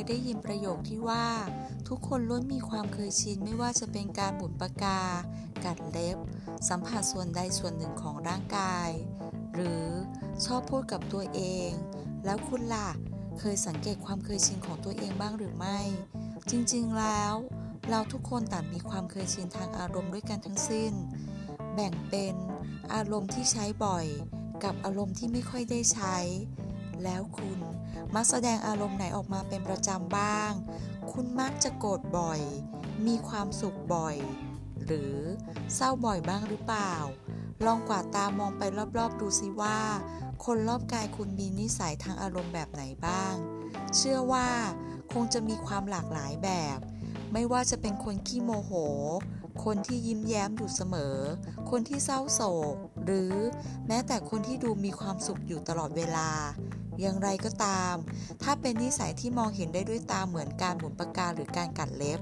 ยได้ยินประโยคที่ว่า ทุกคนล้วนมีความเคยชินไม่ว่าจะเป็นการบุนปากกา กัดเล็บ สัมผัสส่วนใดส่วนหนึ่งของร่างกาย หรือชอบพูดกับตัวเอง แล้วคุณล่ะ เคยสังเกตความเคยชินของตัวเองบ้างหรือไม่ จริงๆแล้ว เราทุกคนต่างมีความเคยชินทางอารมณ์ด้วยกันทั้งสิ้น แบ่งเป็นอารมณ์ที่ใช้บ่อย กับอารมณ์ที่ไม่ค่อยได้ใช้ แล้วคุณมักแสดงอารมณ์ไหนออกมาเป็นประจำบ้าง คุณมักจะโกรธบ่อย มีความสุขบ่อย หรือเศร้าบ่อยบ้างหรือเปล่า ลองกวาดตามองไปรอบๆ ดูสิว่า คนรอบกายคุณมีนิสัยทางอารมณ์แบบไหนบ้าง เชื่อว่าคงจะมีความหลากหลายแบบ ไม่ว่าจะเป็นคนขี้โมโห คนที่ยิ้มแย้มอยู่เสมอ คนที่เศร้าโศก หรือแม้แต่คนที่ดูมีความสุขอยู่ตลอดเวลา อย่างไรก็ตาม ถ้าเป็นนิสัยที่มองเห็นได้ด้วยตาเหมือนการหมุนปากกาหรือการกัดเล็บ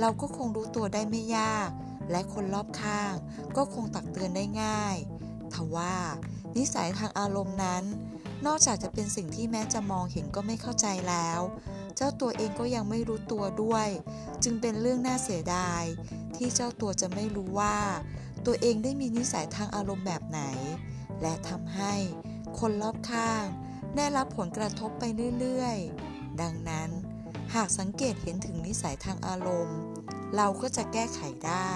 เราก็คงรู้ตัวได้ไม่ยาก และคนรอบข้าง ก็คงตักเตือนได้ง่าย ทว่า นิสัยทางอารมณ์นั้น นอกจากจะเป็นสิ่งที่แม้จะมองเห็นก็ไม่เข้าใจแล้ว เจ้าตัวเองก็ยังไม่รู้ตัวด้วย จึงเป็นเรื่องน่าเสียดาย ที่เจ้าตัวจะไม่รู้ว่า ตัวเองได้มีนิสัยทางอารมณ์แบบไหน และทำให้คนรอบข้าง ได้รับผลกระทบไปเรื่อยๆ ดังนั้น หากสังเกตเห็นถึงนิสัยทางอารมณ์ เราก็จะแก้ไขได้